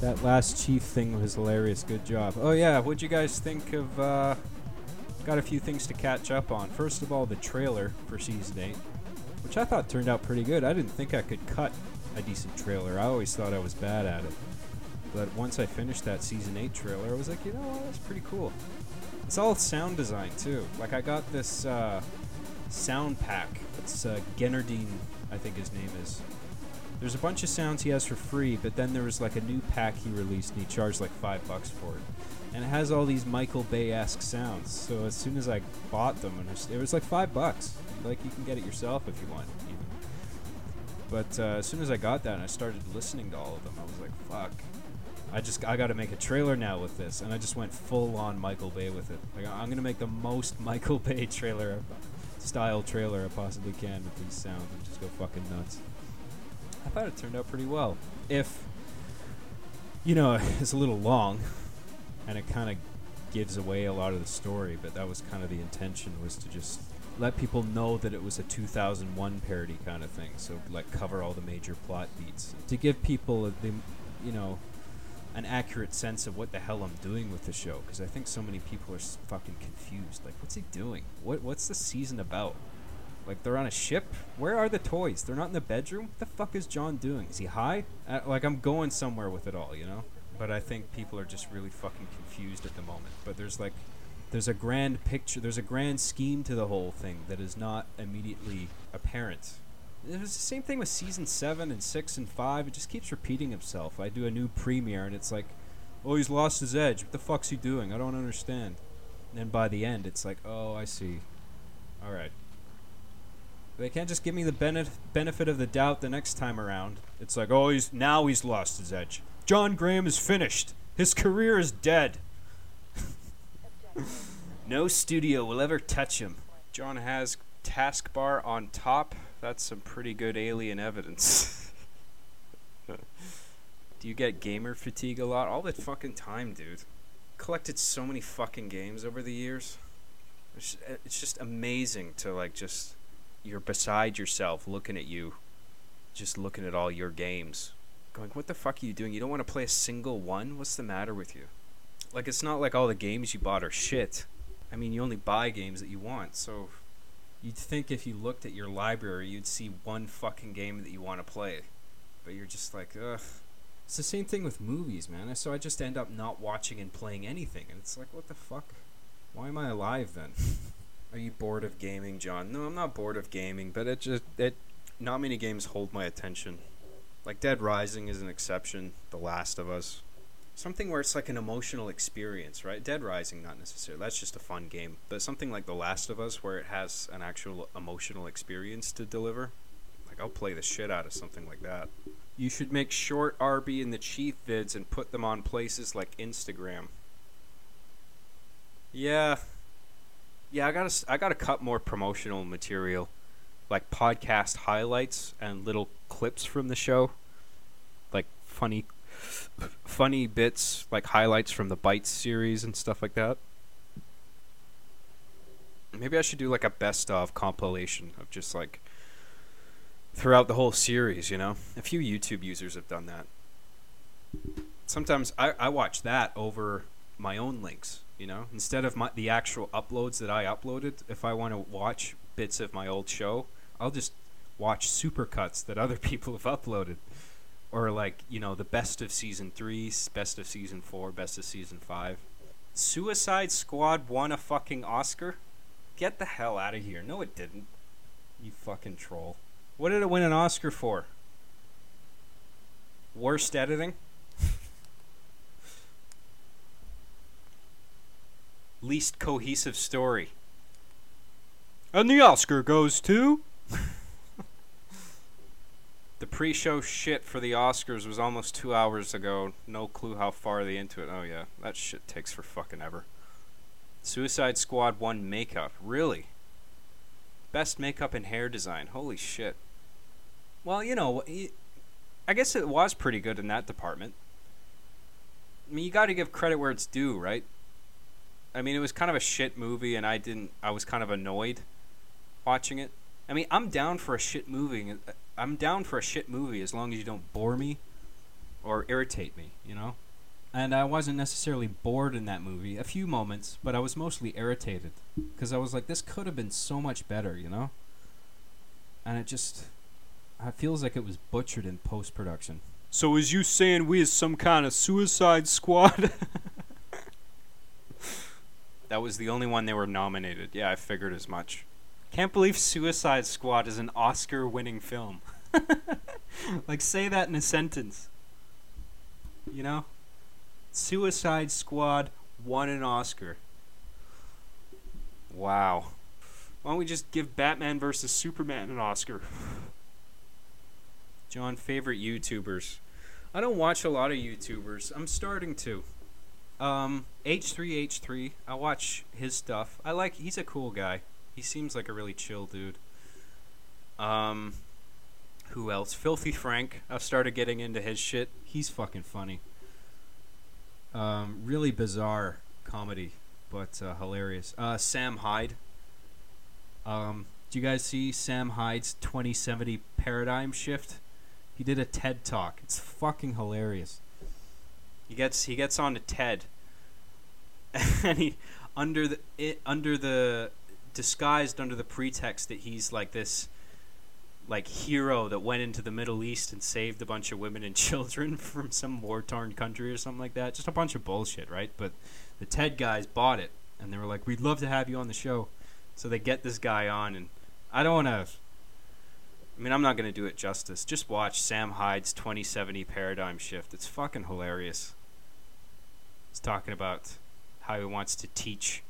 That last chief thing was hilarious. Good job. Oh yeah, what'd you guys think of? Uh, got a few things to catch up on. First of all, the trailer for season eight, which I thought turned out pretty good. I didn't think I could cut a decent trailer. I always thought I was bad at it. But once I finished that season eight trailer, I was like, you know that's pretty cool. It's all sound design too. Like I got this uh, sound pack. It's uh, Gennardine, I think his name is. There's a bunch of sounds he has for free, but then there was like a new pack he released and he charged like five bucks for it. And it has all these Michael Bay-esque sounds. So as soon as I bought them, and it was, like five bucks. Like you can get it yourself if you want, even. But uh, as soon as I got that and I started listening to all of them, I was like, fuck. I just I got to make a trailer now with this, and I just went full on Michael Bay with it. Like I'm gonna make the most Michael Bay trailer style trailer I possibly can with these sounds and just go fucking nuts. I thought it turned out pretty well. If you know, it's a little long, and it kind of gives away a lot of the story, but that was kind of the intention was to just let people know that it was a 2001 parody kind of thing. So like cover all the major plot beats to give people the, you know, an accurate sense of what the hell I'm doing with the show because I think so many people are fucking confused. Like, what's he doing? What what's the season about? Like, they're on a ship. Where are the toys? They're not in the bedroom. What the fuck is John doing? Is he high? Uh, like, I'm going somewhere with it all, you know. But I think people are just really fucking confused at the moment. But there's like, there's a grand picture. There's a grand scheme to the whole thing that is not immediately apparent. It was the same thing with season seven and six and five. It just keeps repeating itself. I do a new premiere and it's like, oh, he's lost his edge. What the fuck's he doing? I don't understand. And then by the end, it's like, oh, I see. All right. They can't just give me the benef- benefit of the doubt the next time around. It's like, oh, he's now he's lost his edge. John Graham is finished. His career is dead. no studio will ever touch him. John has taskbar on top. That's some pretty good alien evidence. Do you get gamer fatigue a lot? All that fucking time, dude. Collected so many fucking games over the years. It's, eh, it's just amazing to like just you're beside yourself looking at you, just looking at all your games, going, "What the fuck are you doing? You don't want to play a single one? What's the matter with you?" Like it's not like all the games you bought are shit. I mean, you only buy games that you want, so You'd think if you looked at your library, you'd see one fucking game that you want to play. But you're just like, ugh. It's the same thing with movies, man. So I just end up not watching and playing anything. And it's like, what the fuck? Why am I alive then? Are you bored of gaming, John? No, I'm not bored of gaming, but it just, it, not many games hold my attention. Like Dead Rising is an exception, The Last of Us. Something where it's like an emotional experience, right? Dead Rising, not necessarily. That's just a fun game. But something like The Last of Us, where it has an actual emotional experience to deliver, like I'll play the shit out of something like that. You should make short RB and the Chief vids and put them on places like Instagram. Yeah, yeah, I gotta I gotta cut more promotional material, like podcast highlights and little clips from the show, like funny funny bits like highlights from the Bites series and stuff like that. Maybe I should do like a best of compilation of just like throughout the whole series, you know? A few YouTube users have done that. Sometimes I, I watch that over my own links, you know? Instead of my, the actual uploads that I uploaded, if I want to watch bits of my old show, I'll just watch supercuts that other people have uploaded or like you know the best of season three, best of season four, best of season five. Suicide Squad won a fucking Oscar. Get the hell out of here! No, it didn't. You fucking troll. What did it win an Oscar for? Worst editing. Least cohesive story. And the Oscar goes to. The pre-show shit for the Oscars was almost two hours ago. No clue how far they into it. Oh yeah, that shit takes for fucking ever. Suicide Squad won makeup. Really? Best makeup and hair design. Holy shit. Well, you know, I guess it was pretty good in that department. I mean, you got to give credit where it's due, right? I mean, it was kind of a shit movie, and I didn't. I was kind of annoyed watching it. I mean, I'm down for a shit movie. I'm down for a shit movie as long as you don't bore me or irritate me, you know? And I wasn't necessarily bored in that movie. A few moments, but I was mostly irritated because I was like, this could have been so much better, you know? And it just, it feels like it was butchered in post production. So is you saying we is some kind of Suicide Squad? that was the only one they were nominated. Yeah, I figured as much. Can't believe Suicide Squad is an Oscar-winning film. like say that in a sentence. You know? Suicide Squad won an Oscar. Wow. Why don't we just give Batman versus Superman an Oscar? John, favorite YouTubers. I don't watch a lot of YouTubers. I'm starting to. Um, H3H3. I watch his stuff. I like. He's a cool guy. He seems like a really chill dude. Um, who else? Filthy Frank. I've started getting into his shit. He's fucking funny. Um, really bizarre comedy, but uh, hilarious. Uh, Sam Hyde. Um, do you guys see Sam Hyde's 2070 paradigm shift? He did a TED talk. It's fucking hilarious. He gets he gets on to TED, and he under the it, under the disguised under the pretext that he's like this like hero that went into the Middle East and saved a bunch of women and children from some war torn country or something like that. Just a bunch of bullshit, right? But the TED guys bought it and they were like, "We'd love to have you on the show." So they get this guy on, and I don't want to. I mean, I'm not going to do it justice. Just watch Sam Hyde's 2070 paradigm shift. It's fucking hilarious. He's talking about how he wants to teach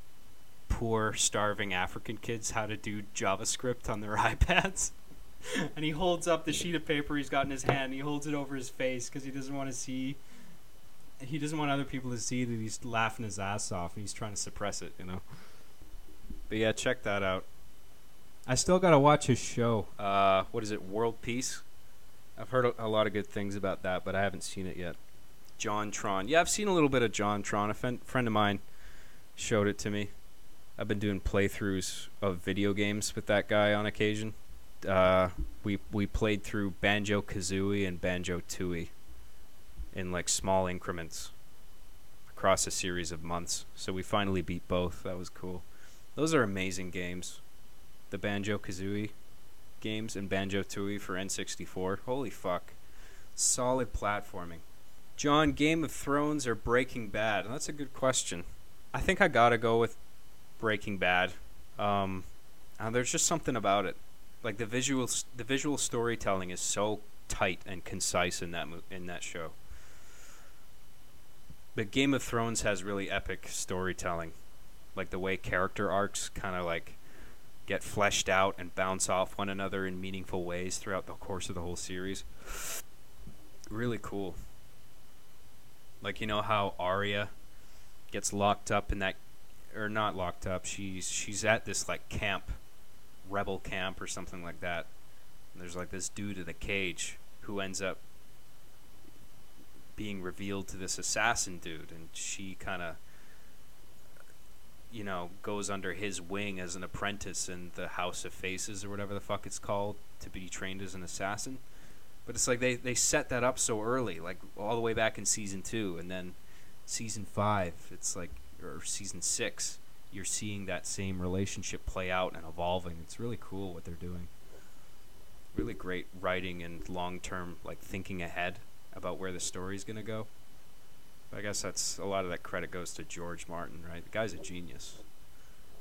poor, starving African kids how to do JavaScript on their iPads. and he holds up the sheet of paper he's got in his hand. he holds it over his face because he doesn't want to see. He doesn't want other people to see that he's laughing his ass off and he's trying to suppress it, you know. But yeah, check that out. I still gotta watch his show. Uh, what is it? World Peace. I've heard a, a lot of good things about that, but I haven't seen it yet. JonTron. Yeah, I've seen a little bit of JonTron. A fen- friend of mine showed it to me. I've been doing playthroughs of video games with that guy on occasion. Uh, we we played through Banjo Kazooie and Banjo Tooie in like small increments across a series of months. So we finally beat both. That was cool. Those are amazing games. The Banjo Kazooie games and Banjo Tooie for N64. Holy fuck. Solid platforming. John, Game of Thrones or Breaking Bad? That's a good question. I think I gotta go with Breaking Bad. Um, uh, there's just something about it. Like the visual, the visual storytelling is so tight and concise in that mo- in that show. But Game of Thrones has really epic storytelling, like the way character arcs kind of like get fleshed out and bounce off one another in meaningful ways throughout the course of the whole series. Really cool. Like you know how Arya gets locked up in that or not locked up. She's she's at this like camp, rebel camp or something like that. And there's like this dude in a cage who ends up being revealed to this assassin dude, and she kind of you know goes under his wing as an apprentice in the House of Faces or whatever the fuck it's called to be trained as an assassin. But it's like they they set that up so early, like all the way back in season two, and then season five, it's like or season six, you're seeing that same relationship play out and evolving. It's really cool what they're doing. Really great writing and long term like thinking ahead about where the story's gonna go. I guess that's a lot of that credit goes to George Martin, right? The guy's a genius.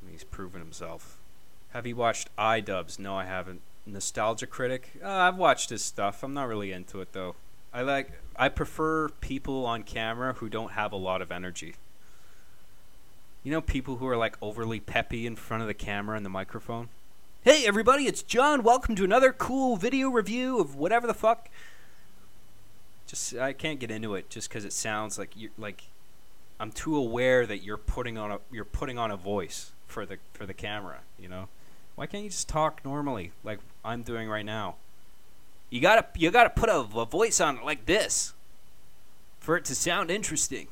I mean, he's proven himself. Have you watched iDubbbz? No, I haven't. Nostalgia Critic? Uh, I've watched his stuff. I'm not really into it though. I like I prefer people on camera who don't have a lot of energy. You know people who are like overly peppy in front of the camera and the microphone? Hey everybody, it's John. Welcome to another cool video review of whatever the fuck. Just I can't get into it just cuz it sounds like you like I'm too aware that you're putting on a you're putting on a voice for the for the camera, you know? Why can't you just talk normally like I'm doing right now? You gotta you gotta put a, a voice on it like this for it to sound interesting.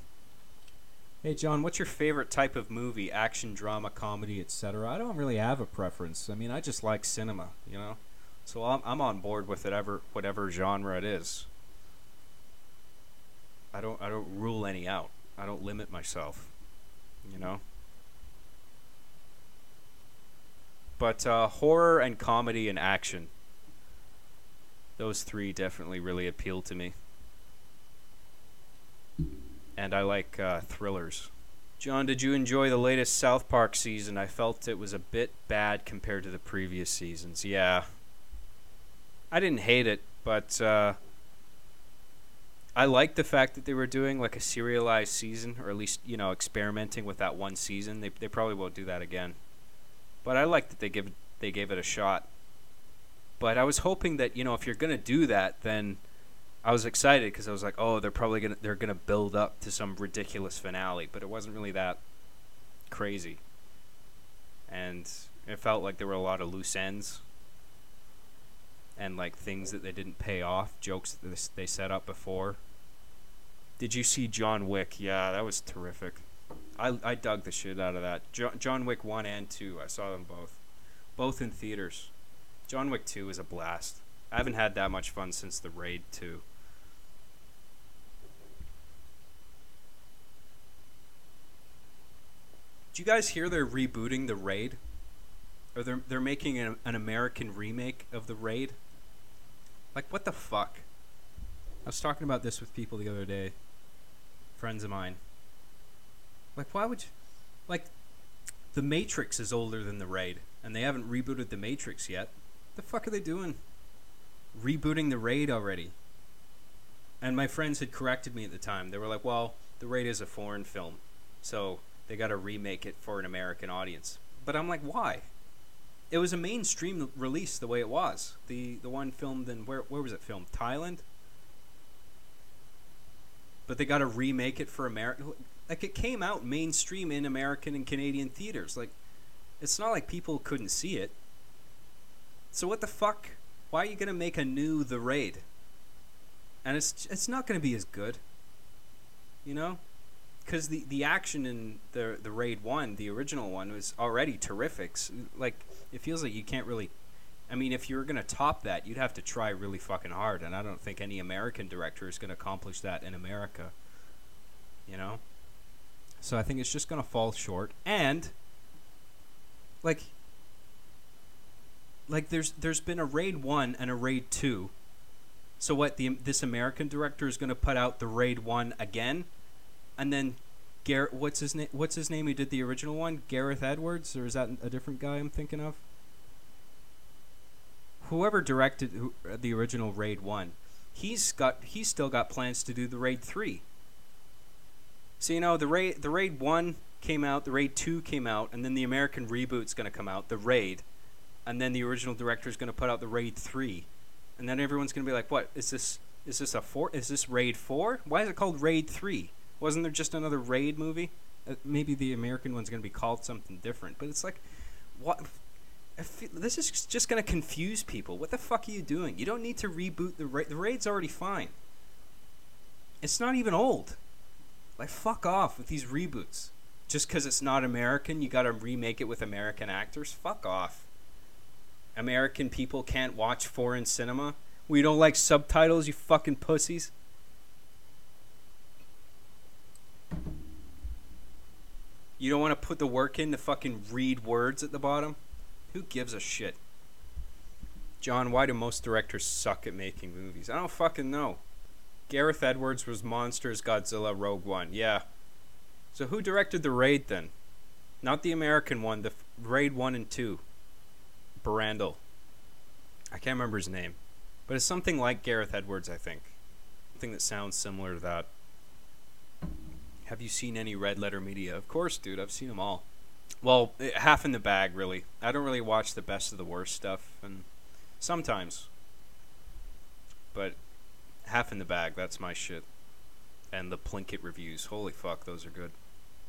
Hey John, what's your favorite type of movie? Action, drama, comedy, etc. I don't really have a preference. I mean, I just like cinema, you know. So I'm I'm on board with whatever whatever genre it is. I don't I don't rule any out. I don't limit myself, you know. But uh, horror and comedy and action. Those three definitely really appeal to me and I like uh, thrillers. John, did you enjoy the latest South Park season? I felt it was a bit bad compared to the previous seasons. Yeah. I didn't hate it, but uh, I liked the fact that they were doing like a serialized season, or at least, you know, experimenting with that one season. They, they probably won't do that again. But I like that they give they gave it a shot. But I was hoping that, you know, if you're going to do that, then I was excited because I was like, oh, they're probably gonna they're gonna build up to some ridiculous finale, but it wasn't really that crazy, and it felt like there were a lot of loose ends and like things that they didn't pay off, jokes that they set up before. Did you see John Wick? Yeah, that was terrific. I I dug the shit out of that. Jo- John Wick one and two, I saw them both, both in theaters. John Wick two is a blast. I haven't had that much fun since the Raid two. Do you guys hear they're rebooting the Raid? Or they're they're making an, an American remake of the Raid? Like what the fuck? I was talking about this with people the other day, friends of mine. Like why would you like the Matrix is older than the Raid and they haven't rebooted the Matrix yet. The fuck are they doing? Rebooting the Raid already. And my friends had corrected me at the time. They were like, "Well, the Raid is a foreign film." So they got to remake it for an American audience. But I'm like, why? It was a mainstream release the way it was. The the one filmed in where where was it filmed? Thailand. But they got to remake it for America. Like it came out mainstream in American and Canadian theaters. Like it's not like people couldn't see it. So what the fuck? Why are you gonna make a new The Raid? And it's it's not gonna be as good. You know because the, the action in the the raid one, the original one, was already terrific. So, like it feels like you can't really. I mean, if you were gonna top that, you'd have to try really fucking hard, and I don't think any American director is gonna accomplish that in America. You know. So I think it's just gonna fall short, and like like there's there's been a raid one and a raid two. So what the this American director is going to put out the raid one again, and then Garrett, what's his name? What's his name? Who did the original one? Gareth Edwards, or is that a different guy I'm thinking of? Whoever directed the original Raid One, he's got he's still got plans to do the Raid Three. So you know the Raid the Raid One came out, the Raid Two came out, and then the American reboot's going to come out, the Raid, and then the original director is going to put out the Raid Three, and then everyone's going to be like, "What is this? Is this a four? Is this Raid Four? Why is it called Raid Three? Wasn't there just another Raid movie? Uh, maybe the American one's going to be called something different, but it's like, what? This is just going to confuse people. What the fuck are you doing? You don't need to reboot the raid. The raid's already fine. It's not even old. Like fuck off with these reboots. Just because it's not American, you got to remake it with American actors. Fuck off. American people can't watch foreign cinema. We don't like subtitles, you fucking pussies. You don't want to put the work in to fucking read words at the bottom? Who gives a shit? John, why do most directors suck at making movies? I don't fucking know. Gareth Edwards was Monsters, Godzilla, Rogue One. Yeah. So who directed the Raid then? Not the American one, the Raid 1 and 2. Brandel. I can't remember his name. But it's something like Gareth Edwards, I think. Something that sounds similar to that. Have you seen any Red Letter Media? Of course, dude. I've seen them all. Well, eh, half in the bag, really. I don't really watch the best of the worst stuff, and sometimes. But half in the bag, that's my shit. And the Plinkett reviews. Holy fuck, those are good.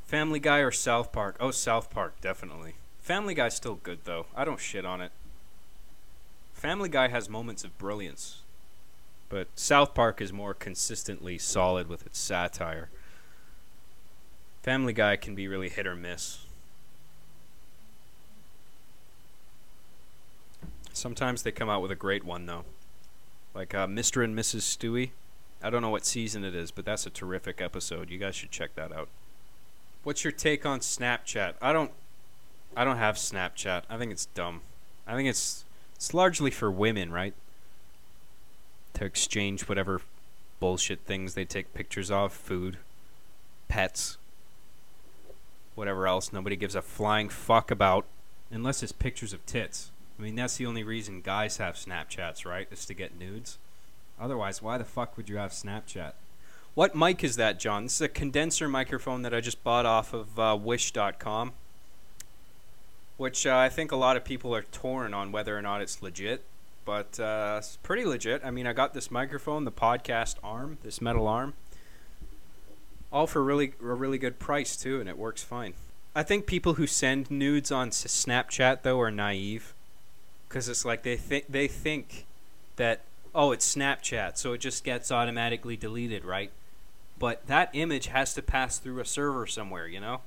Family Guy or South Park? Oh, South Park, definitely. Family Guy's still good, though. I don't shit on it. Family Guy has moments of brilliance. But South Park is more consistently solid with its satire. Family Guy can be really hit or miss. Sometimes they come out with a great one though, like uh, Mr. and Mrs. Stewie. I don't know what season it is, but that's a terrific episode. You guys should check that out. What's your take on Snapchat? I don't I don't have Snapchat. I think it's dumb. I think it's it's largely for women, right? To exchange whatever bullshit things they take pictures of, food, pets, whatever else nobody gives a flying fuck about. Unless it's pictures of tits. I mean, that's the only reason guys have Snapchats, right? Is to get nudes. Otherwise, why the fuck would you have Snapchat? What mic is that, John? This is a condenser microphone that I just bought off of uh, Wish.com, which uh, I think a lot of people are torn on whether or not it's legit. But uh, it's pretty legit. I mean, I got this microphone, the podcast arm, this metal arm, all for really a really good price too, and it works fine. I think people who send nudes on Snapchat though are naive, because it's like they think they think that oh it's Snapchat, so it just gets automatically deleted, right? But that image has to pass through a server somewhere, you know.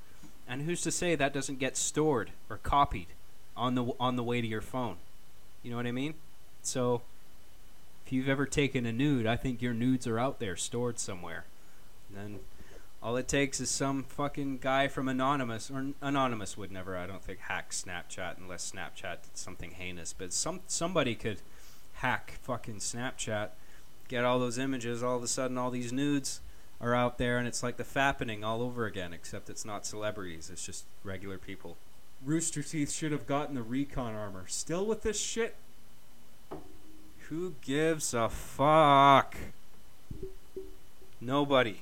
And who's to say that doesn't get stored or copied on the on the way to your phone? You know what I mean? So if you've ever taken a nude, I think your nudes are out there stored somewhere. And then all it takes is some fucking guy from Anonymous, or Anonymous would never, I don't think, hack Snapchat unless Snapchat did something heinous. But some somebody could hack fucking Snapchat, get all those images. All of a sudden, all these nudes are out there, and it's like the fappening all over again. Except it's not celebrities; it's just regular people. Rooster Teeth should have gotten the recon armor. Still with this shit? Who gives a fuck? Nobody.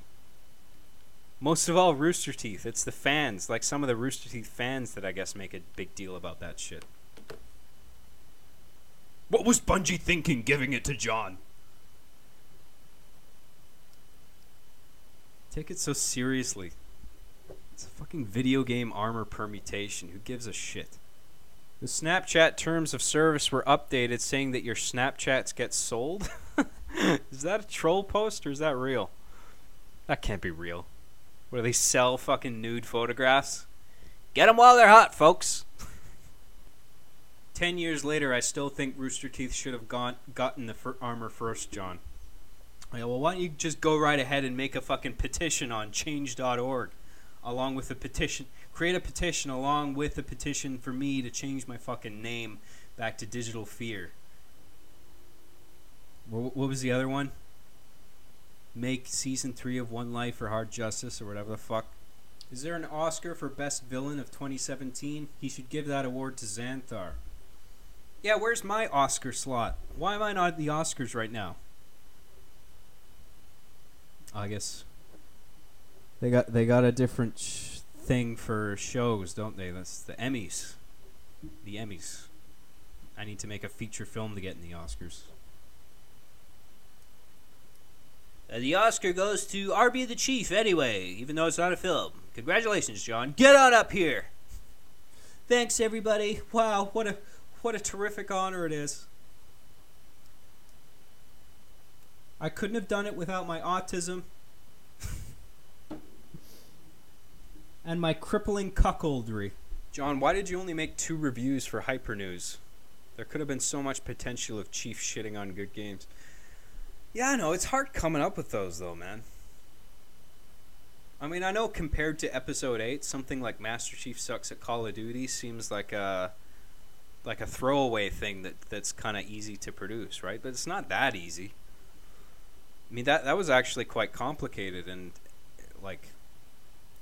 Most of all, Rooster Teeth. It's the fans, like some of the Rooster Teeth fans, that I guess make a big deal about that shit. What was Bungie thinking giving it to John? Take it so seriously. It's a fucking video game armor permutation. Who gives a shit? The Snapchat terms of service were updated saying that your Snapchats get sold? is that a troll post or is that real? That can't be real. Where they sell fucking nude photographs? Get them while they're hot, folks. Ten years later, I still think Rooster Teeth should have gone gotten the fir- armor first, John. Yeah, well, why don't you just go right ahead and make a fucking petition on change.org, along with a petition, create a petition along with a petition for me to change my fucking name back to Digital Fear. What was the other one? Make season three of One Life for Hard Justice or whatever the fuck. Is there an Oscar for Best Villain of 2017? He should give that award to Xanthar. Yeah, where's my Oscar slot? Why am I not at the Oscars right now? I guess they got they got a different sh- thing for shows, don't they? That's the Emmys. The Emmys. I need to make a feature film to get in the Oscars. Uh, the Oscar goes to RB the Chief anyway, even though it's not a film. Congratulations, John. Get on up here. Thanks, everybody. Wow, what a what a terrific honor it is. I couldn't have done it without my autism and my crippling cuckoldry. John, why did you only make two reviews for Hypernews? There could have been so much potential of Chief shitting on good games. Yeah, I know. It's hard coming up with those, though, man. I mean, I know compared to Episode 8, something like Master Chief Sucks at Call of Duty seems like a like a throwaway thing that that's kind of easy to produce, right? But it's not that easy. I mean that that was actually quite complicated and like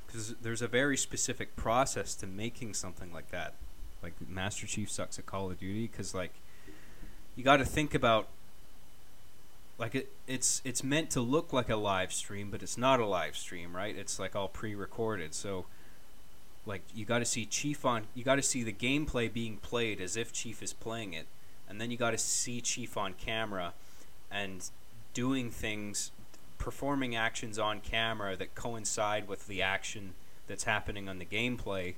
because there's a very specific process to making something like that. Like Master Chief sucks at Call of Duty because like you got to think about like it it's it's meant to look like a live stream, but it's not a live stream, right? It's like all pre-recorded, so like you got to see Chief on you got to see the gameplay being played as if Chief is playing it, and then you got to see Chief on camera and doing things, performing actions on camera that coincide with the action that's happening on the gameplay,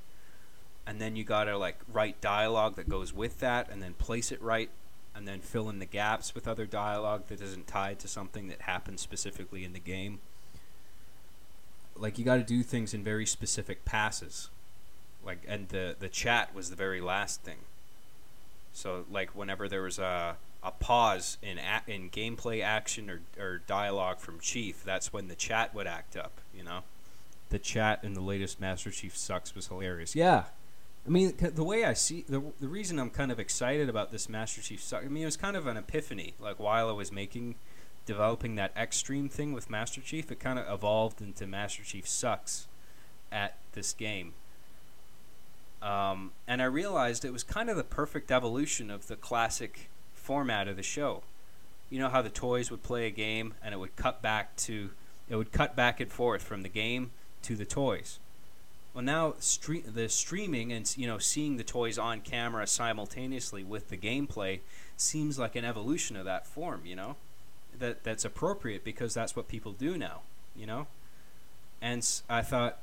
and then you got to like write dialogue that goes with that, and then place it right, and then fill in the gaps with other dialogue that isn't tied to something that happens specifically in the game. like you got to do things in very specific passes. Like and the the chat was the very last thing. So like whenever there was a a pause in a- in gameplay action or or dialogue from Chief, that's when the chat would act up, you know. The chat in the latest Master Chief sucks was hilarious. Yeah. I mean, the way I see the the reason I'm kind of excited about this Master Chief suck. I mean, it was kind of an epiphany. Like while I was making, developing that extreme thing with Master Chief, it kind of evolved into Master Chief sucks at this game. Um, and I realized it was kind of the perfect evolution of the classic format of the show. You know how the toys would play a game and it would cut back to, it would cut back and forth from the game to the toys. Well, now stre- the streaming and you know seeing the toys on camera simultaneously with the gameplay seems like an evolution of that form. You know, that that's appropriate because that's what people do now. You know, and I thought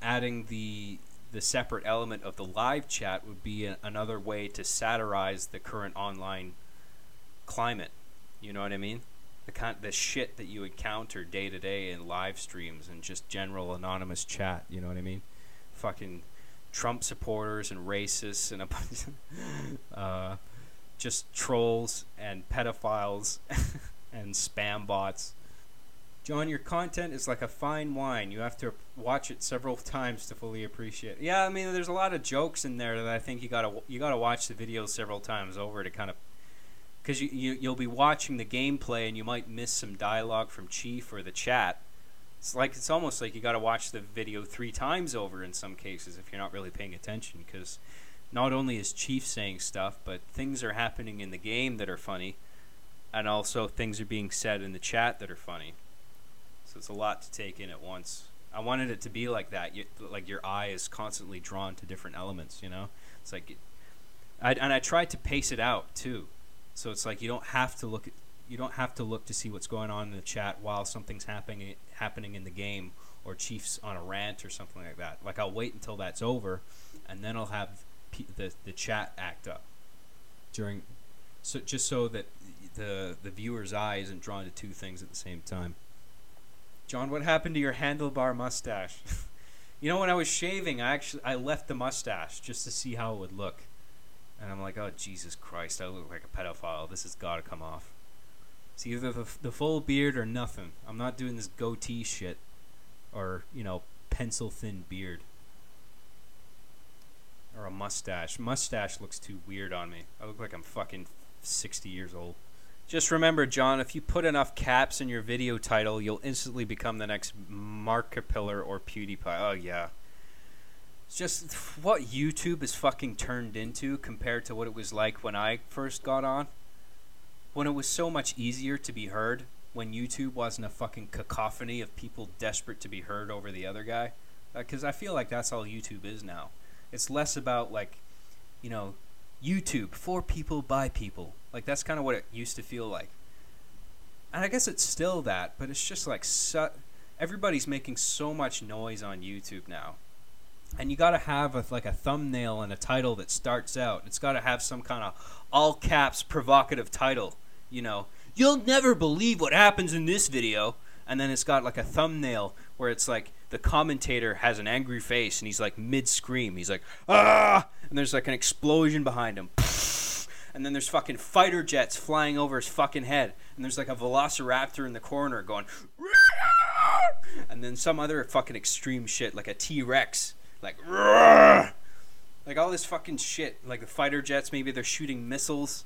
adding the the separate element of the live chat would be a, another way to satirize the current online climate. You know what I mean? The kind the shit that you encounter day to day in live streams and just general anonymous chat. You know what I mean? Fucking Trump supporters and racists and a bunch of, uh, just trolls and pedophiles and spam bots. John, your content is like a fine wine. You have to watch it several times to fully appreciate. it. Yeah, I mean, there's a lot of jokes in there that I think you gotta you gotta watch the video several times over to kind of because you, you you'll be watching the gameplay and you might miss some dialogue from Chief or the chat. It's like it's almost like you got to watch the video three times over in some cases if you're not really paying attention because not only is Chief saying stuff, but things are happening in the game that are funny, and also things are being said in the chat that are funny. So it's a lot to take in at once. I wanted it to be like that. You, like your eye is constantly drawn to different elements. You know, it's like, I, and I tried to pace it out too. So it's like you don't have to look at, you don't have to look to see what's going on in the chat while something's happening happening in the game or Chiefs on a rant or something like that. Like I'll wait until that's over, and then I'll have the the chat act up during, so just so that the the viewer's eye isn't drawn to two things at the same time. John, what happened to your handlebar mustache? you know, when I was shaving, I actually I left the mustache just to see how it would look, and I'm like, oh Jesus Christ, I look like a pedophile. This has got to come off. It's either the, the full beard or nothing. I'm not doing this goatee shit, or you know, pencil thin beard, or a mustache. Mustache looks too weird on me. I look like I'm fucking 60 years old. Just remember, John, if you put enough caps in your video title, you'll instantly become the next Markiplier or PewDiePie. Oh, yeah. It's just what YouTube is fucking turned into compared to what it was like when I first got on. When it was so much easier to be heard, when YouTube wasn't a fucking cacophony of people desperate to be heard over the other guy. Uh, because I feel like that's all YouTube is now. It's less about, like, you know, YouTube for people by people. Like that's kind of what it used to feel like. And I guess it's still that, but it's just like su- everybody's making so much noise on YouTube now. And you got to have a, like a thumbnail and a title that starts out. It's got to have some kind of all caps provocative title, you know. You'll never believe what happens in this video. And then it's got like a thumbnail where it's like the commentator has an angry face and he's like mid scream. He's like, ah! And there's like an explosion behind him. And then there's fucking fighter jets flying over his fucking head. And there's like a velociraptor in the corner going, and then some other fucking extreme shit like a T Rex. Like, like all this fucking shit. Like the fighter jets, maybe they're shooting missiles.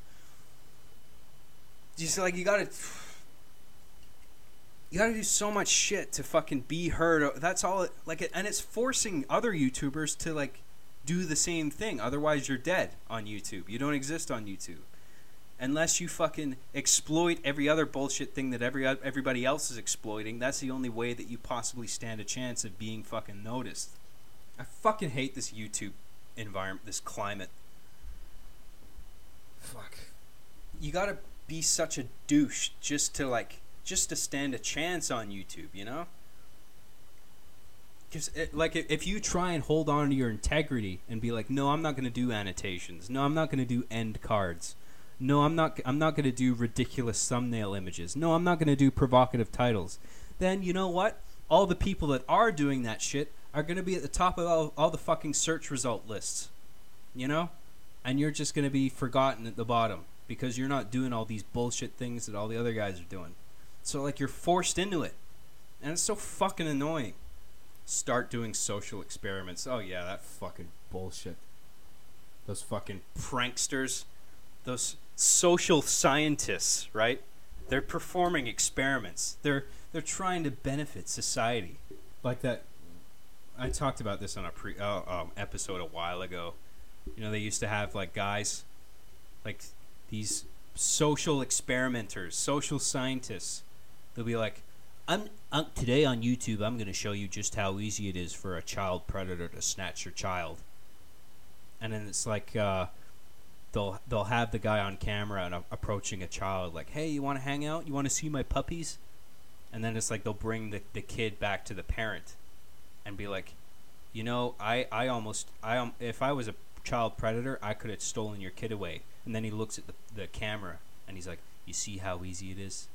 Just like you gotta you gotta do so much shit to fucking be heard. That's all. It, like, and it's forcing other YouTubers to like do the same thing. Otherwise, you're dead on YouTube. You don't exist on YouTube unless you fucking exploit every other bullshit thing that every everybody else is exploiting. That's the only way that you possibly stand a chance of being fucking noticed. I fucking hate this YouTube environment, this climate. Fuck. You gotta be such a douche just to like just to stand a chance on YouTube, you know? Because, eh, like, if you try and hold on to your integrity and be like, no, I'm not going to do annotations. No, I'm not going to do end cards. No, I'm not. I'm not going to do ridiculous thumbnail images. No, I'm not going to do provocative titles. Then you know what? all the people that are doing that shit are going to be at the top of all, all the fucking search result lists. You know? And you're just going to be forgotten at the bottom because you're not doing all these bullshit things that all the other guys are doing. So, like, you're forced into it. And it's so fucking annoying. Start doing social experiments. Oh, yeah, that fucking bullshit. Those fucking pranksters. Those social scientists, right? They're performing experiments. They're they're trying to benefit society. Like that I talked about this on a pre uh, um, episode a while ago. You know, they used to have like guys like these social experimenters, social scientists. They'll be like, "I'm today on YouTube. I'm going to show you just how easy it is for a child predator to snatch your child." And then it's like uh, they'll they'll have the guy on camera and uh, approaching a child, like, "Hey, you want to hang out? You want to see my puppies?" And then it's like they'll bring the, the kid back to the parent, and be like, "You know, I I almost I um if I was a child predator, I could have stolen your kid away." And then he looks at the, the camera and he's like, "You see how easy it is?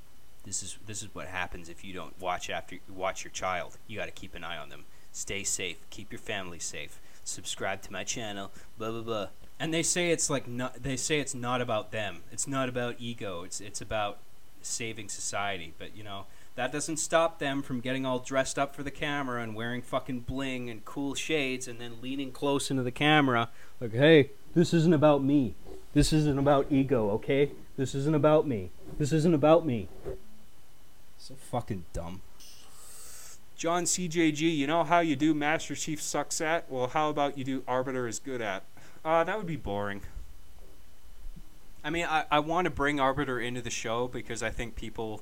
This is this is what happens if you don't watch after watch your child. You got to keep an eye on them. Stay safe. Keep your family safe. Subscribe to my channel. Blah blah blah." And they say it's like not. They say it's not about them. It's not about ego. It's it's about saving society. But you know that doesn't stop them from getting all dressed up for the camera and wearing fucking bling and cool shades and then leaning close into the camera like, "Hey, this isn't about me. This isn't about ego, okay? This isn't about me. This isn't about me." So fucking dumb. John CJG, you know how you do Master Chief sucks at? Well, how about you do Arbiter is good at? Uh, that would be boring. I mean, I, I want to bring Arbiter into the show because I think people.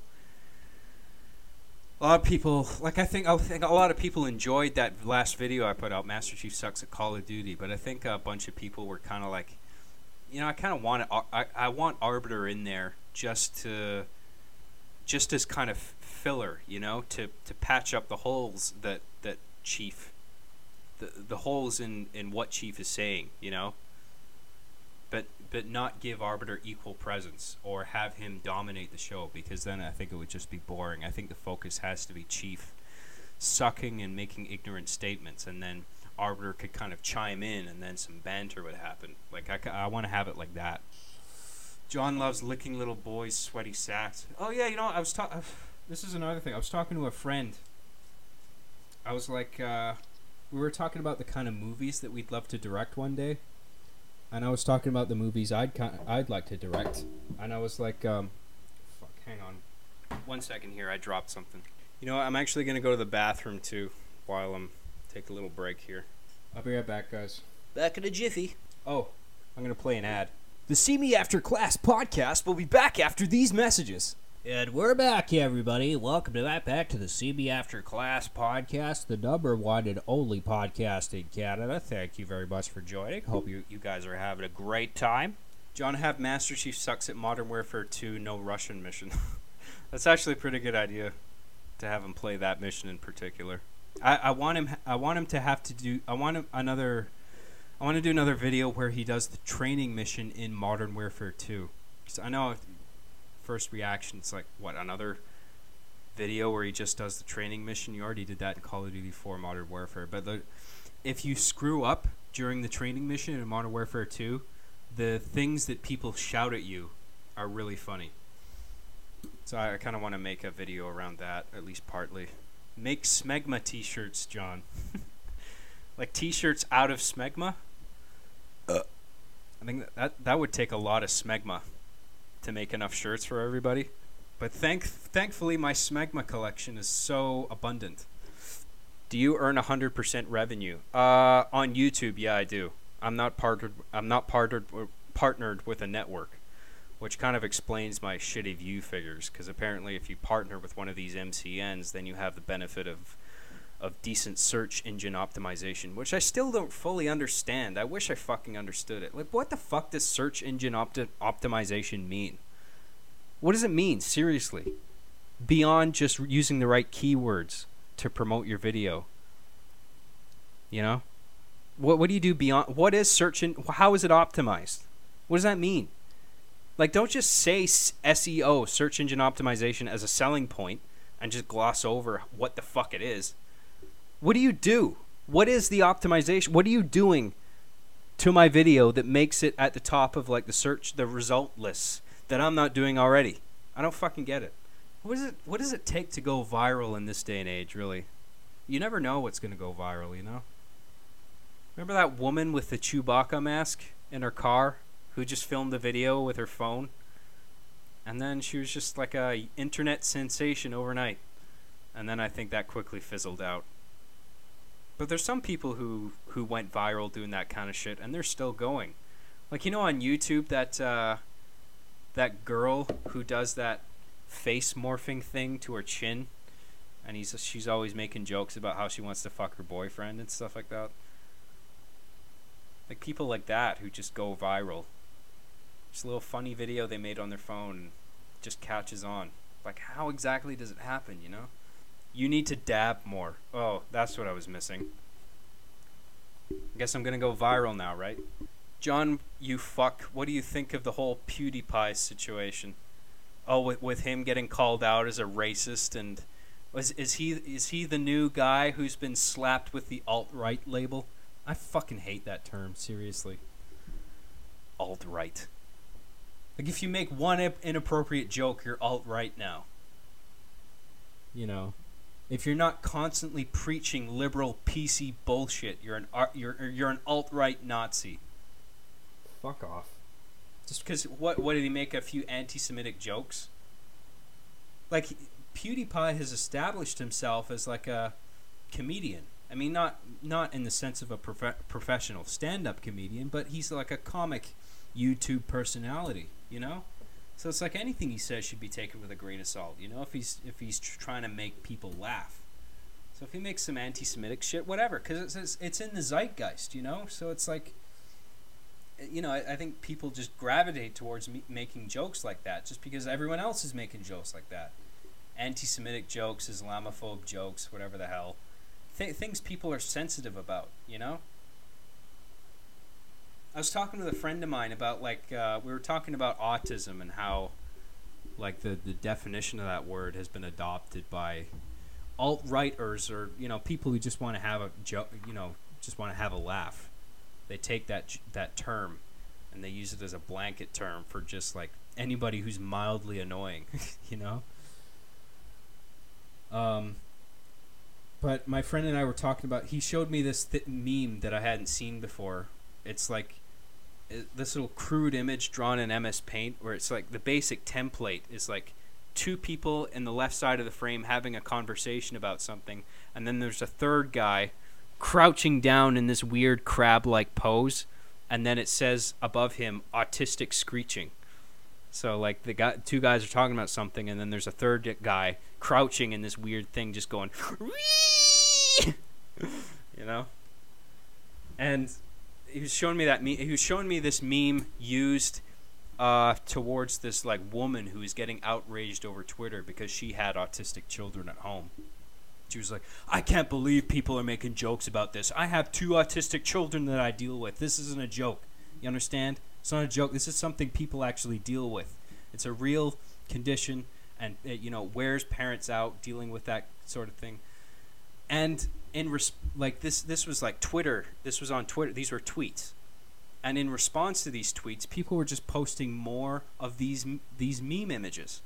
A lot of people, like I think, I think a lot of people enjoyed that last video I put out. Master Chief sucks at Call of Duty, but I think a bunch of people were kind of like, you know, I kind of want it, I, I want Arbiter in there just to, just as kind of filler, you know, to to patch up the holes that that Chief the the holes in in what Chief is saying, you know. But but not give Arbiter equal presence or have him dominate the show because then I think it would just be boring. I think the focus has to be Chief sucking and making ignorant statements, and then Arbiter could kind of chime in, and then some banter would happen. Like I, I want to have it like that. John loves licking little boys' sweaty sacks. Oh yeah, you know I was talking. This is another thing. I was talking to a friend. I was like, uh, we were talking about the kind of movies that we'd love to direct one day, and I was talking about the movies I'd kind I'd like to direct, and I was like, um, fuck, hang on, one second here, I dropped something. You know, what, I'm actually gonna go to the bathroom too, while I'm take a little break here. I'll be right back, guys. Back in a jiffy. Oh, I'm gonna play an ad. The See Me After Class podcast will be back after these messages. And we're back, everybody. Welcome to that back to the See Me After Class podcast, the number one and only podcast in Canada. Thank you very much for joining. Hope you, you guys are having a great time. John have Master Chief sucks at Modern Warfare 2 no Russian mission. That's actually a pretty good idea to have him play that mission in particular. I, I want him I want him to have to do I want him another I want to do another video where he does the training mission in Modern Warfare 2. Cuz I know first reaction it's like what another video where he just does the training mission. You already did that in Call of Duty 4 Modern Warfare, but the, if you screw up during the training mission in Modern Warfare 2, the things that people shout at you are really funny. So I, I kind of want to make a video around that, at least partly. Make Smegma t-shirts, John. like t-shirts out of Smegma. Uh. I think that, that that would take a lot of Smegma to make enough shirts for everybody. But thank thankfully my Smegma collection is so abundant. Do you earn 100% revenue? Uh, on YouTube, yeah, I do. I'm not partnered I'm not partnered partnered with a network, which kind of explains my shitty view figures cuz apparently if you partner with one of these MCNs, then you have the benefit of of decent search engine optimization, which I still don't fully understand. I wish I fucking understood it. Like, what the fuck does search engine opti- optimization mean? What does it mean, seriously? Beyond just using the right keywords to promote your video. You know? What, what do you do beyond? What is search and how is it optimized? What does that mean? Like, don't just say SEO, search engine optimization, as a selling point and just gloss over what the fuck it is. What do you do? What is the optimization? What are you doing to my video that makes it at the top of like the search the result lists that I'm not doing already? I don't fucking get it. What is it what does it take to go viral in this day and age, really? You never know what's going to go viral, you know? Remember that woman with the Chewbacca mask in her car who just filmed the video with her phone? And then she was just like a internet sensation overnight. And then I think that quickly fizzled out. But there's some people who who went viral doing that kind of shit, and they're still going. Like you know on YouTube that uh, that girl who does that face morphing thing to her chin, and he's she's always making jokes about how she wants to fuck her boyfriend and stuff like that. Like people like that who just go viral. Just a little funny video they made on their phone just catches on. Like how exactly does it happen, you know? You need to dab more. Oh, that's what I was missing. I guess I'm gonna go viral now, right? John, you fuck. What do you think of the whole PewDiePie situation? Oh, with with him getting called out as a racist and was is he is he the new guy who's been slapped with the alt right label? I fucking hate that term. Seriously. Alt right. Like if you make one inappropriate joke, you're alt right now. You know, if you're not constantly preaching liberal PC bullshit, you're an you're you're an alt right Nazi. Fuck off. Just because what what did he make a few anti-Semitic jokes? Like PewDiePie has established himself as like a comedian. I mean, not not in the sense of a prof- professional stand-up comedian, but he's like a comic YouTube personality. You know, so it's like anything he says should be taken with a grain of salt. You know, if he's if he's tr- trying to make people laugh. So if he makes some anti-Semitic shit, whatever, because it's it's it's in the zeitgeist. You know, so it's like. Eh, you know, I, I think people just gravitate towards me- making jokes like that, just because everyone else is making jokes like that, anti-Semitic jokes, Islamophobe jokes, whatever the hell, Th- things people are sensitive about. You know. I was talking with a friend of mine about like uh, we were talking about autism and how like the the definition of that word has been adopted by alt righters or you know people who just want to have a joke you know just want to have a laugh. They take that that term and they use it as a blanket term for just like anybody who's mildly annoying, you know. Um, but my friend and I were talking about. He showed me this th- meme that I hadn't seen before. It's like this little crude image drawn in MS Paint where it's like the basic template is like two people in the left side of the frame having a conversation about something, and then there's a third guy crouching down in this weird crab like pose, and then it says above him autistic screeching. So like the guy, two guys are talking about something, and then there's a third guy crouching in this weird thing, just going, you know. And he was showing me that me- he was showing me this meme used uh, towards this like woman who is getting outraged over Twitter because she had autistic children at home. She was like, "I can't believe people are making jokes about this. I have two autistic children that I deal with. This isn't a joke. You understand? It's not a joke. This is something people actually deal with. It's a real condition, and it, you know wears parents out dealing with that sort of thing." And in res- like this this was like Twitter. This was on Twitter. These were tweets. And in response to these tweets, people were just posting more of these these meme images.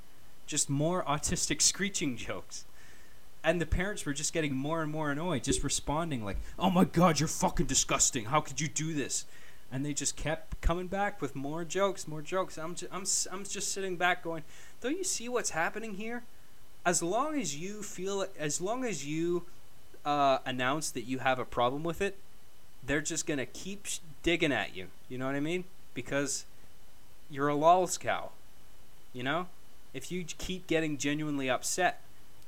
Just more autistic screeching jokes. And the parents were just getting more and more annoyed, just responding like, "Oh my god, you're fucking disgusting. How could you do this?" And they just kept coming back with more jokes, more jokes. I'm just, I'm I'm just sitting back going, "Don't you see what's happening here? As long as you feel as long as you uh, announce that you have a problem with it, they're just gonna keep sh- digging at you. You know what I mean? Because you're a lols cow. You know, if you keep getting genuinely upset,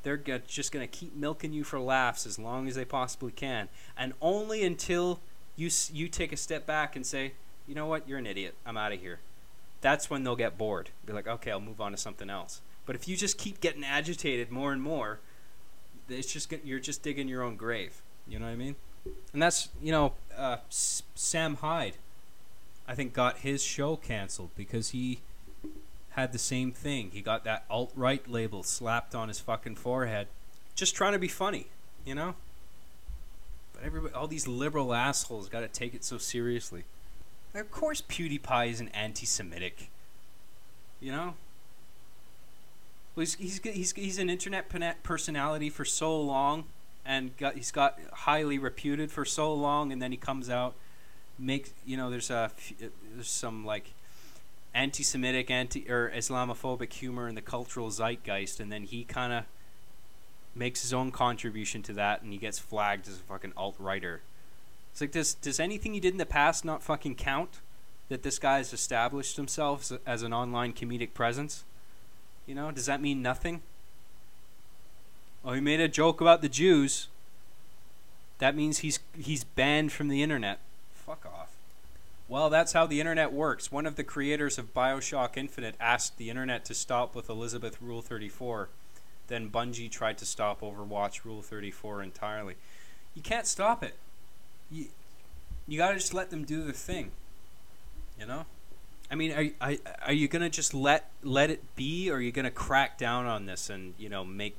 they're g- just gonna keep milking you for laughs as long as they possibly can, and only until you s- you take a step back and say, you know what, you're an idiot. I'm out of here. That's when they'll get bored. Be like, okay, I'll move on to something else. But if you just keep getting agitated more and more, it's just you're just digging your own grave. You know what I mean? And that's you know uh, Sam Hyde. I think got his show canceled because he had the same thing. He got that alt right label slapped on his fucking forehead, just trying to be funny, you know. But everybody, all these liberal assholes, got to take it so seriously. Of course, PewDiePie is an anti-Semitic. You know. Well, he's, he's he's he's an internet personality for so long, and got he's got highly reputed for so long, and then he comes out, makes you know there's a there's some like anti-Semitic, anti or Islamophobic humor in the cultural zeitgeist, and then he kind of makes his own contribution to that, and he gets flagged as a fucking alt righter. It's like, does does anything he did in the past not fucking count? That this guy has established himself as an online comedic presence. You know, does that mean nothing? Oh, he made a joke about the Jews. That means he's he's banned from the internet. Fuck off. Well, that's how the internet works. One of the creators of Bioshock Infinite asked the internet to stop with Elizabeth Rule 34. Then Bungie tried to stop Overwatch Rule 34 entirely. You can't stop it. You, you gotta just let them do their thing. You know? I mean, are, are, you gonna just let let it be, or are you gonna crack down on this and you know make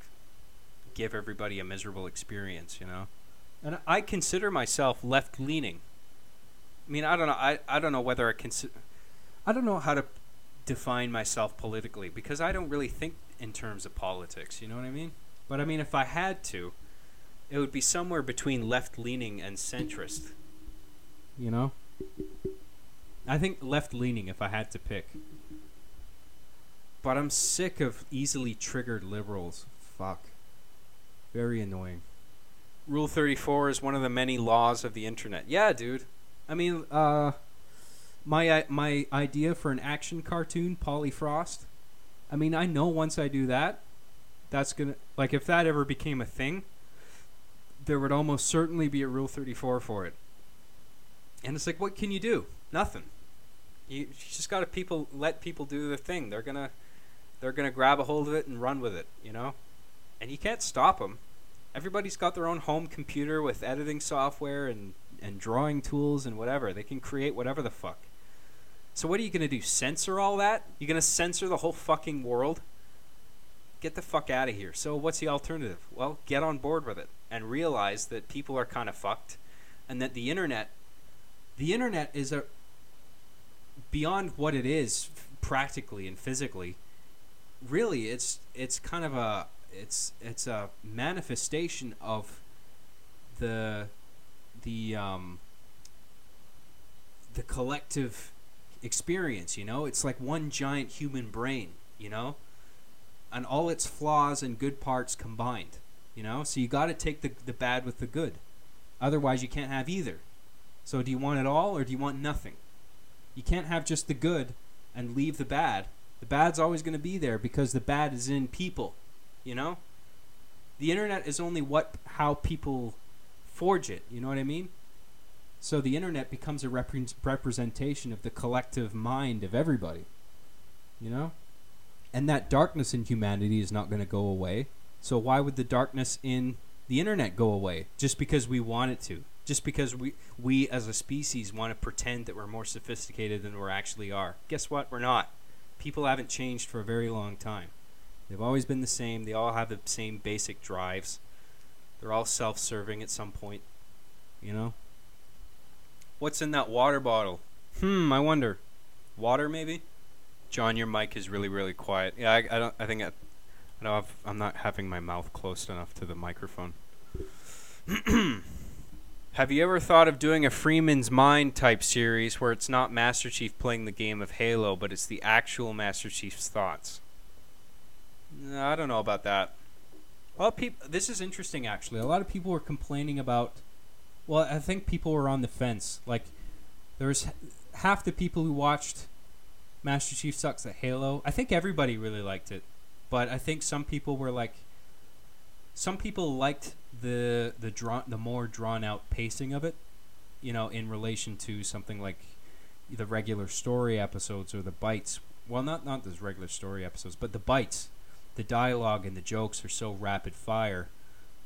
give everybody a miserable experience? You know, and I consider myself left leaning. I mean, I don't know. I, I don't know whether I can. I don't know how to define myself politically because I don't really think in terms of politics. You know what I mean? But I mean, if I had to, it would be somewhere between left leaning and centrist. You know? I think left leaning if I had to pick. But I'm sick of easily triggered liberals. Fuck. Very annoying. Rule 34 is one of the many laws of the internet. Yeah, dude. I mean, uh, my my idea for an action cartoon, Polly Frost. I mean, I know once I do that, that's gonna like if that ever became a thing, there would almost certainly be a Rule Thirty Four for it. And it's like, what can you do? Nothing. You, you just gotta people let people do their thing. They're gonna they're gonna grab a hold of it and run with it, you know. And you can't stop them. Everybody's got their own home computer with editing software and and drawing tools and whatever. They can create whatever the fuck. So what are you to do? Censor all that? You're to censor the whole fucking world? Get the fuck out of here. So what's the alternative? Well, get on board with it and realize that people are kind of fucked and that the internet the internet is a beyond what it is practically and physically. Really, it's it's kind of a it's it's a manifestation of the the um, the collective experience. You know, it's like one giant human brain. You know, and all its flaws and good parts combined. You know, so you got to take the the bad with the good. Otherwise, you can't have either. So, do you want it all or do you want nothing? You can't have just the good and leave the bad. The bad's always going to be there because the bad is in people. You know, the internet is only what how people forge it. You know what I mean? So the internet becomes a repre- representation of the collective mind of everybody. You know? And that darkness in humanity is not going to go away. So why would the darkness in the internet go away just because we want it to? Just because we we as a species want to pretend that we're more sophisticated than we actually are. Guess what? We're not. People haven't changed for a very long time. They've always been the same. They all have the same basic drives. They're all self-serving at some point, you know. What's in that water bottle? Hmm, I wonder. Water, maybe. John, your mic is really, really quiet. Yeah, I, I don't. I think I, I don't have, I'm not having my mouth close enough to the microphone. Have you ever thought of doing a Freeman's Mind type series where it's not Master Chief playing the game of Halo, but it's the actual Master Chief's thoughts? No, I don't know about that. Well, peop- this is interesting actually. A lot of people were complaining about. Well, I think people were on the fence. Like, there's half the people who watched Master Chief Sucks at Halo. I think everybody really liked it, but I think some people were like. Some people liked the the drawn the more drawn out pacing of it, you know, in relation to something like the regular story episodes or the bites. Well, not not those regular story episodes, but the bites the dialogue and the jokes are so rapid fire.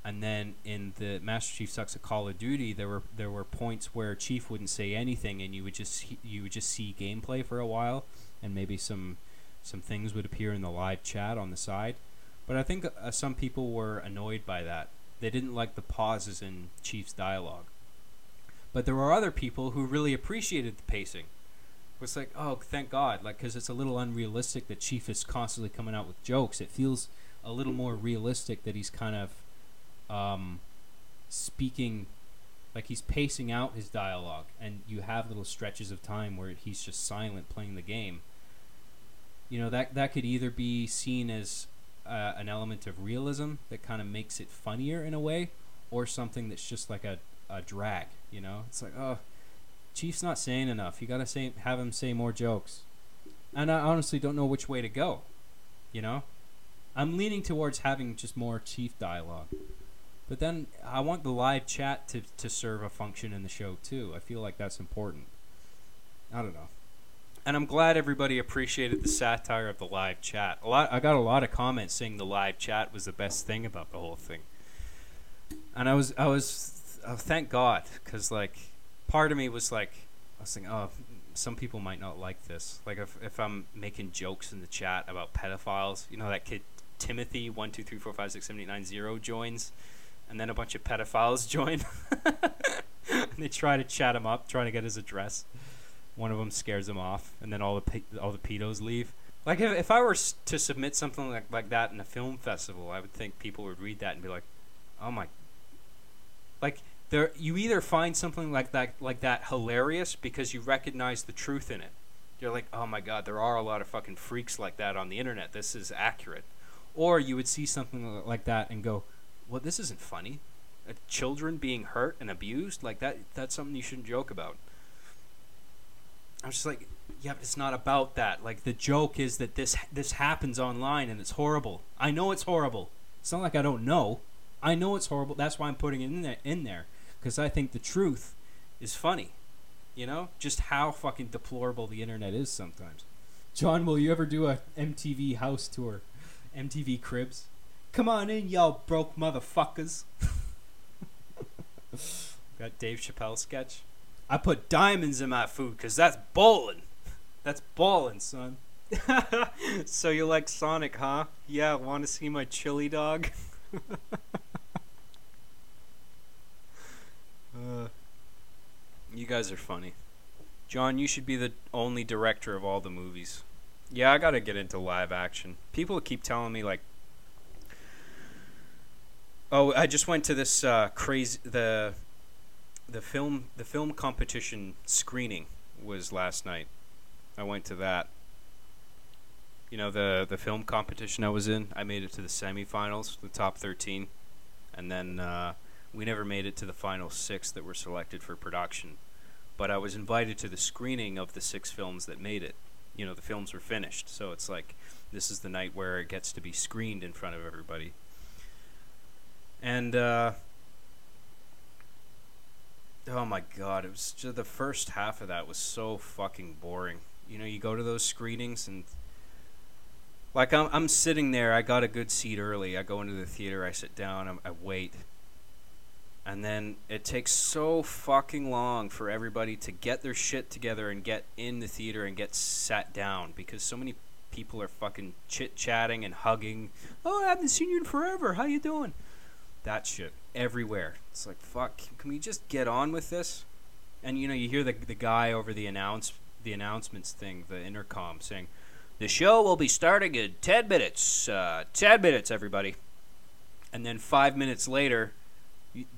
And then in the Master Chief Sucks at Call of Duty, there were there were points where Chief wouldn't say anything, and you would just you would just see gameplay for a while, and maybe some some things would appear in the live chat on the side. But I think uh, some people were annoyed by that. They didn't like the pauses in Chief's dialogue. But there were other people who really appreciated the pacing. It was like, oh, thank God, like because it's a little unrealistic that Chief is constantly coming out with jokes. It feels a little more realistic that he's kind of um, speaking, like he's pacing out his dialogue, and you have little stretches of time where he's just silent playing the game. You know that that could either be seen as uh, an element of realism that kind of makes it funnier in a way, or something that's just like a, a drag. You know, it's like oh, Chief's not saying enough. You gotta say have him say more jokes, and I honestly don't know which way to go. You know, I'm leaning towards having just more Chief dialogue. But then I want the live chat to, to serve a function in the show too. I feel like that's important. I don't know. And I'm glad everybody appreciated the satire of the live chat. A lot I got a lot of comments saying the live chat was the best thing about the whole thing. And I was I was oh, thank God cuz like part of me was like I was thinking oh some people might not like this. Like if if I'm making jokes in the chat about pedophiles, you know that kid Timothy one two three four five six seven eight nine zero joins and then a bunch of pedophiles join. and they try to chat him up, trying to get his address. One of them scares them off, and then all the all the pedos leave. Like if, if I were to submit something like, like that in a film festival, I would think people would read that and be like, "Oh my!" Like there, you either find something like that like that hilarious because you recognize the truth in it. You're like, "Oh my god, there are a lot of fucking freaks like that on the internet. This is accurate." Or you would see something like that and go, well, this isn't funny. Uh, children being hurt and abused, like that, that's something you shouldn't joke about. I'm just like, yeah, but it's not about that. Like the joke is that this this happens online and it's horrible. I know it's horrible. It's not like I don't know. I know it's horrible. That's why I'm putting it in there in there because I think the truth is funny. You know, just how fucking deplorable the internet is sometimes. John, will you ever do a MTV house tour? MTV Cribs? Come on in, y'all broke motherfuckers. Got Dave Chappelle sketch. I put diamonds in my food because that's bowling. That's ballin', son. so you like Sonic, huh? Yeah, want to see my chili dog? uh, you guys are funny. John, you should be the only director of all the movies. Yeah, I gotta get into live action. People keep telling me, like, Oh, I just went to this uh, crazy the the film the film competition screening was last night. I went to that. You know the the film competition I was in. I made it to the semifinals, the top thirteen, and then uh, we never made it to the final six that were selected for production. But I was invited to the screening of the six films that made it. You know the films were finished, so it's like this is the night where it gets to be screened in front of everybody. And uh, oh my god, it was just the first half of that was so fucking boring. You know, you go to those screenings and like I'm I'm sitting there, I got a good seat early. I go into the theater, I sit down, I'm, I wait. And then it takes so fucking long for everybody to get their shit together and get in the theater and get sat down because so many people are fucking chit chatting and hugging. Oh, I haven't seen you in forever. How you doing? That shit everywhere. It's like fuck. Can we just get on with this? And you know, you hear the the guy over the announce the announcements thing, the intercom saying, "The show will be starting in ten minutes. Uh, ten minutes, everybody." And then five minutes later,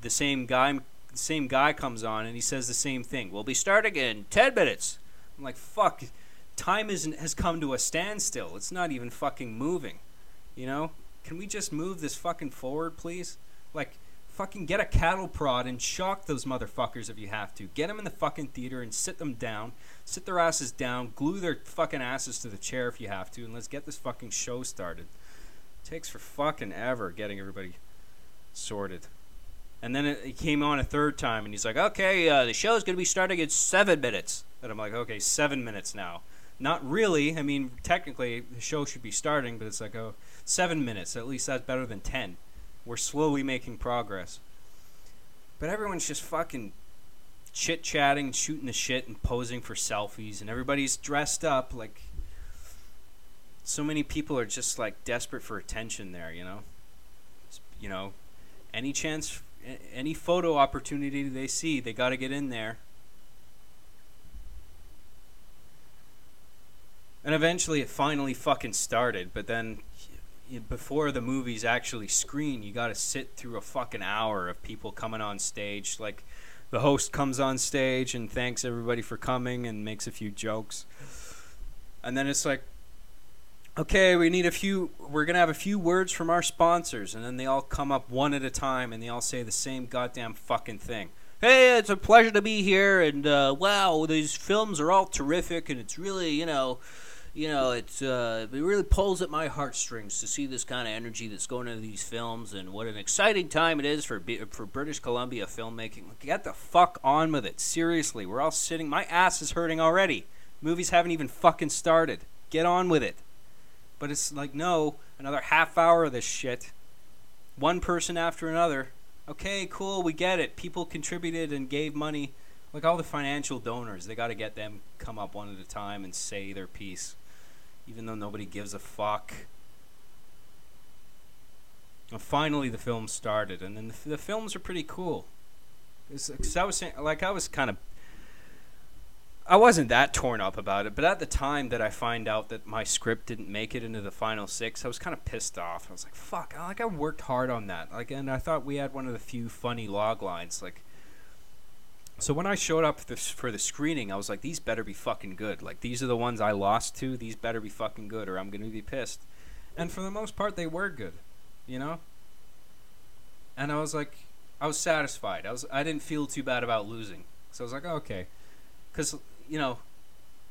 the same guy the same guy comes on and he says the same thing. We'll be starting in ten minutes. I'm like, fuck. Time isn't has come to a standstill. It's not even fucking moving. You know? Can we just move this fucking forward, please? Like, fucking get a cattle prod and shock those motherfuckers if you have to. Get them in the fucking theater and sit them down. Sit their asses down. Glue their fucking asses to the chair if you have to. And let's get this fucking show started. It takes for fucking ever getting everybody sorted. And then it, it came on a third time, and he's like, okay, uh, the show's going to be starting in seven minutes. And I'm like, okay, seven minutes now. Not really. I mean, technically, the show should be starting, but it's like, oh, seven minutes. At least that's better than ten. We're slowly making progress. But everyone's just fucking chit chatting, shooting the shit, and posing for selfies, and everybody's dressed up like so many people are just like desperate for attention there, you know. You know, any chance, any photo opportunity they see, they got to get in there. And eventually it finally fucking started, but then before the movies actually screen, you got to sit through a fucking hour of people coming on stage. Like the host comes on stage and thanks everybody for coming and makes a few jokes. And then it's like, okay, we need a few, we're going to have a few words from our sponsors. And then they all come up one at a time and they all say the same goddamn fucking thing. Hey, it's a pleasure to be here. And uh, wow, these films are all terrific. And it's really, you know, you know, uh, it really pulls at my heartstrings to see this kind of energy that's going into these films, and what an exciting time it is for for British Columbia filmmaking. Get the fuck on with it, seriously. We're all sitting. My ass is hurting already. Movies haven't even fucking started. Get on with it. But it's like no, another half hour of this shit. One person after another. Okay, cool, we get it. People contributed and gave money. Like all the financial donors, they got to get them come up one at a time and say their piece even though nobody gives a fuck. And finally, the film started, and then the, the films are pretty cool. Because I was saying, like, I was kind of. I wasn't that torn up about it, but at the time that I find out that my script didn't make it into the final six, I was kind of pissed off. I was like, "Fuck!" Like I worked hard on that. Like, and I thought we had one of the few funny log lines. Like, so when I showed up for the, for the screening, I was like, these better be fucking good. Like these are the ones I lost to. These better be fucking good, or I'm gonna be pissed. And for the most part, they were good, you know. And I was like, I was satisfied. I was I didn't feel too bad about losing. So I was like, okay, because you know,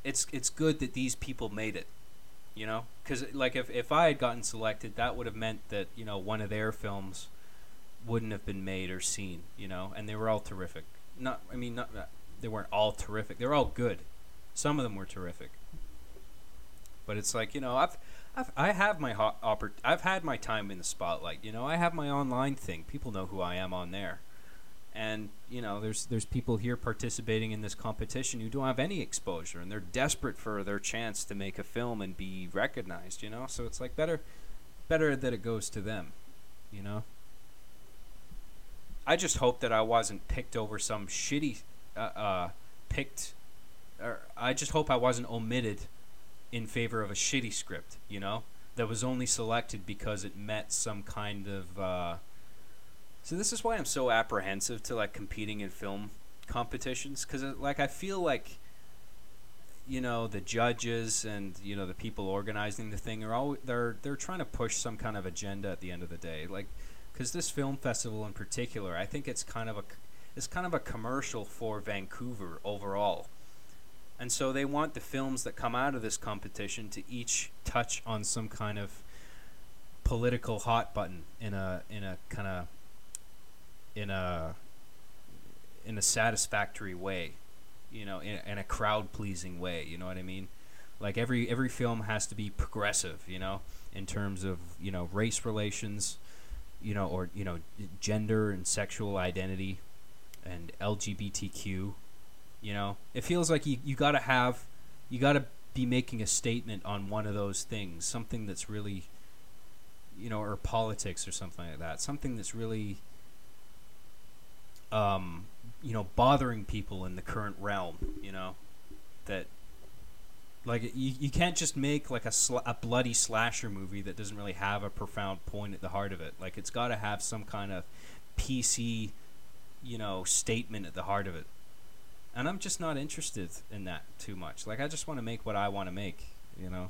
it's it's good that these people made it. You know, because like if if I had gotten selected, that would have meant that you know one of their films wouldn't have been made or seen. You know, and they were all terrific not I mean not they weren't all terrific. They were all good. Some of them were terrific. But it's like you know I've I've I have my hot oppor- I've had my time in the spotlight. You know I have my online thing. People know who I am on there. And you know there's there's people here participating in this competition who don't have any exposure and they're desperate for their chance to make a film and be recognized. You know so it's like better better that it goes to them. You know. I just hope that I wasn't picked over some shitty, uh, uh, picked, or I just hope I wasn't omitted in favor of a shitty script, you know, that was only selected because it met some kind of. Uh, so this is why I'm so apprehensive to like competing in film competitions because like I feel like you know the judges and you know the people organizing the thing are all they're they're trying to push some kind of agenda at the end of the day like because this film festival in particular, I think it's kind of a it's kind of a commercial for Vancouver overall. And so they want the films that come out of this competition to each touch on some kind of political hot button in a in a kind of in a in a satisfactory way, you know, in, in a crowd pleasing way. You know what I mean? Like every every film has to be progressive, you know, in terms of you know race relations, you know, or you know, gender and sexual identity, and LGBTQ. You know, it feels like you you gotta have, you gotta be making a statement on one of those things, something that's really, you know, or politics or something like that, something that's really, um, you know, bothering people in the current realm. You know, that like you, you can't just make like a sl- a bloody slasher movie that doesn't really have a profound point at the heart of it. Like it's got to have some kind of PC, you know, statement at the heart of it. And I'm just not interested in that too much. Like I just want to make what I want to make, you know.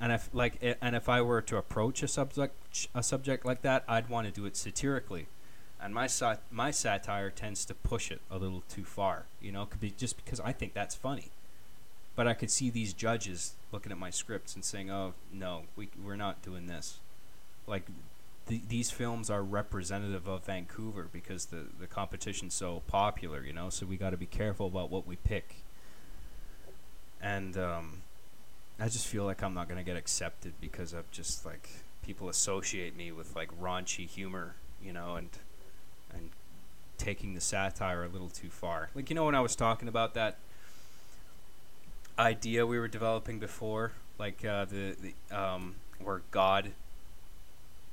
And if like and if I were to approach a subject a subject like that, I'd want to do it satirically. And my sat- my satire tends to push it a little too far, you know, could be just because I think that's funny but I could see these judges looking at my scripts and saying, "Oh no, we we're not doing this." Like th- these films are representative of Vancouver because the the competition's so popular, you know. So we got to be careful about what we pick. And um, I just feel like I'm not gonna get accepted because I'm just like people associate me with like raunchy humor, you know, and and taking the satire a little too far. Like you know when I was talking about that idea we were developing before, like uh, the the um, where God.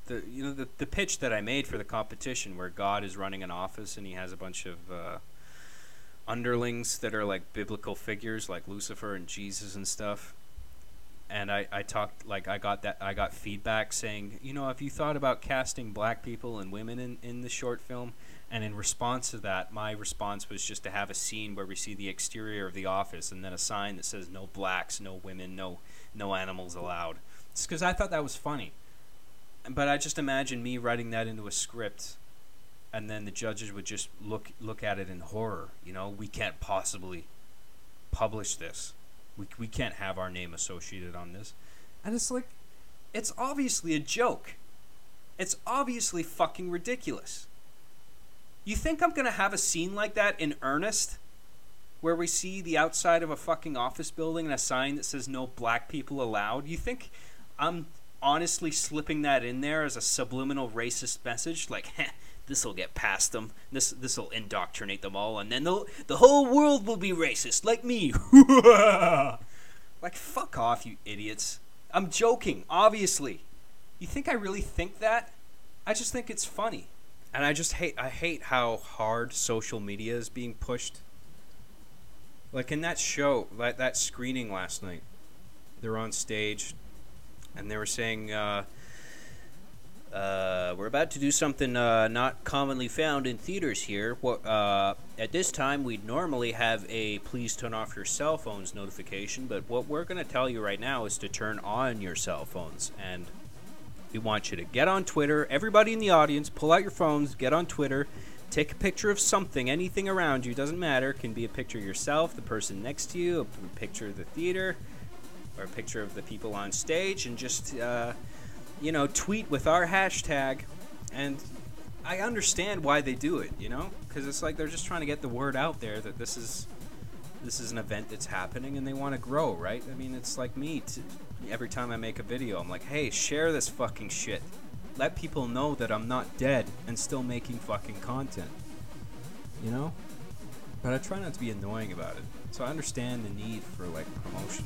The you know the the pitch that I made for the competition where God is running an office and he has a bunch of uh, underlings that are like biblical figures like Lucifer and Jesus and stuff. And I, I talked like I got that I got feedback saying, you know, if you thought about casting black people and women in, in the short film, and in response to that, my response was just to have a scene where we see the exterior of the office and then a sign that says no blacks, no women, no no animals allowed. It's because I thought that was funny. But I just imagine me writing that into a script and then the judges would just look look at it in horror. You know, we can't possibly publish this. We we can't have our name associated on this. And it's like it's obviously a joke. It's obviously fucking ridiculous. You think I'm going to have a scene like that in earnest? Where we see the outside of a fucking office building and a sign that says no black people allowed? You think I'm honestly slipping that in there as a subliminal racist message? Like, this will get past them. This this will indoctrinate them all, and then the the whole world will be racist, like me. like, fuck off, you idiots. I'm joking, obviously. You think I really think that? I just think it's funny and I just hate I hate how hard social media is being pushed. Like in that show, like that screening last night, they're on stage, and they were saying, uh, uh, "We're about to do something uh, not commonly found in theaters here. Uh, at this time we'd normally have a please turn off your cell phones notification, but what we're going to tell you right now is to turn on your cell phones and." We want you to get on Twitter. Everybody in the audience, pull out your phones, get on Twitter, take a picture of something, anything around you, doesn't matter. It can be a picture of yourself, the person next to you, a picture of the theater, or a picture of the people on stage, and just, uh, you know, tweet with our hashtag. And I understand why they do it, you know, because it's like they're just trying to get the word out there that this is this is an event that's happening and they want to grow, right? I mean, it's like me. T- every time I make a video, I'm like, hey, share this fucking shit. Let people know that I'm not dead and still making fucking content. You know? But I try not to be annoying about it. So I understand the need for like promotion.